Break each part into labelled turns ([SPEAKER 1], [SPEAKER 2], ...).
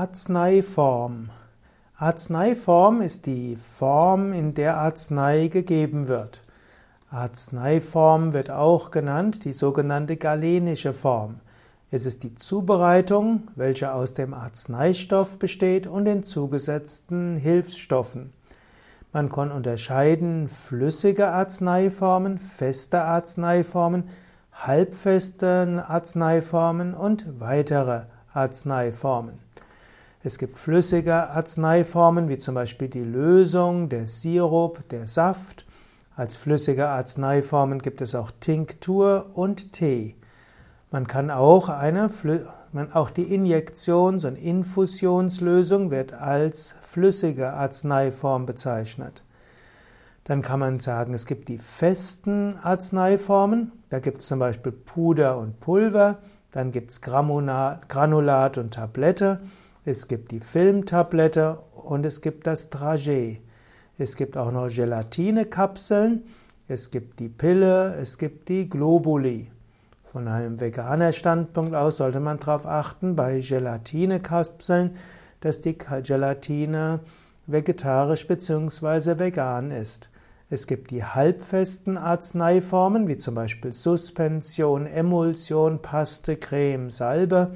[SPEAKER 1] Arzneiform. Arzneiform ist die Form, in der Arznei gegeben wird. Arzneiform wird auch genannt die sogenannte galenische Form. Es ist die Zubereitung, welche aus dem Arzneistoff besteht und den zugesetzten Hilfsstoffen. Man kann unterscheiden flüssige Arzneiformen, feste Arzneiformen, halbfeste Arzneiformen und weitere Arzneiformen. Es gibt flüssige Arzneiformen, wie zum Beispiel die Lösung, der Sirup, der Saft. Als flüssige Arzneiformen gibt es auch Tinktur und Tee. Man kann auch eine, auch die Injektions- und Infusionslösung wird als flüssige Arzneiform bezeichnet. Dann kann man sagen, es gibt die festen Arzneiformen. Da gibt es zum Beispiel Puder und Pulver. Dann gibt es Granulat und Tablette. Es gibt die Filmtablette und es gibt das Dragé. Es gibt auch noch Gelatinekapseln. Es gibt die Pille. Es gibt die Globuli. Von einem veganer Standpunkt aus sollte man darauf achten, bei Gelatinekapseln, dass die Gelatine vegetarisch bzw. vegan ist. Es gibt die halbfesten Arzneiformen, wie zum Beispiel Suspension, Emulsion, Paste, Creme, Salbe.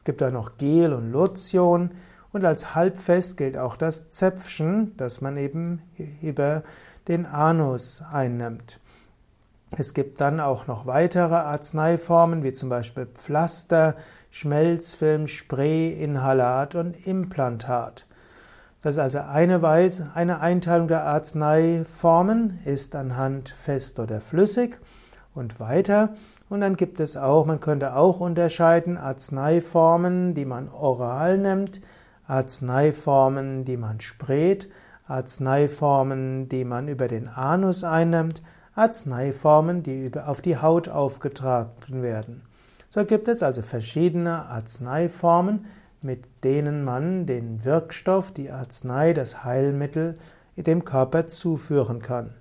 [SPEAKER 1] Es gibt auch noch Gel und Lotion. Und als halbfest gilt auch das Zäpfchen, das man eben über den Anus einnimmt. Es gibt dann auch noch weitere Arzneiformen, wie zum Beispiel Pflaster, Schmelzfilm, Spray, Inhalat und Implantat. Das ist also eine Weise, eine Einteilung der Arzneiformen ist anhand fest oder flüssig und weiter. Und dann gibt es auch, man könnte auch unterscheiden Arzneiformen, die man oral nimmt, Arzneiformen, die man sprayt, Arzneiformen, die man über den Anus einnimmt, Arzneiformen, die auf die Haut aufgetragen werden. So gibt es also verschiedene Arzneiformen, mit denen man den Wirkstoff, die Arznei, das Heilmittel dem Körper zuführen kann.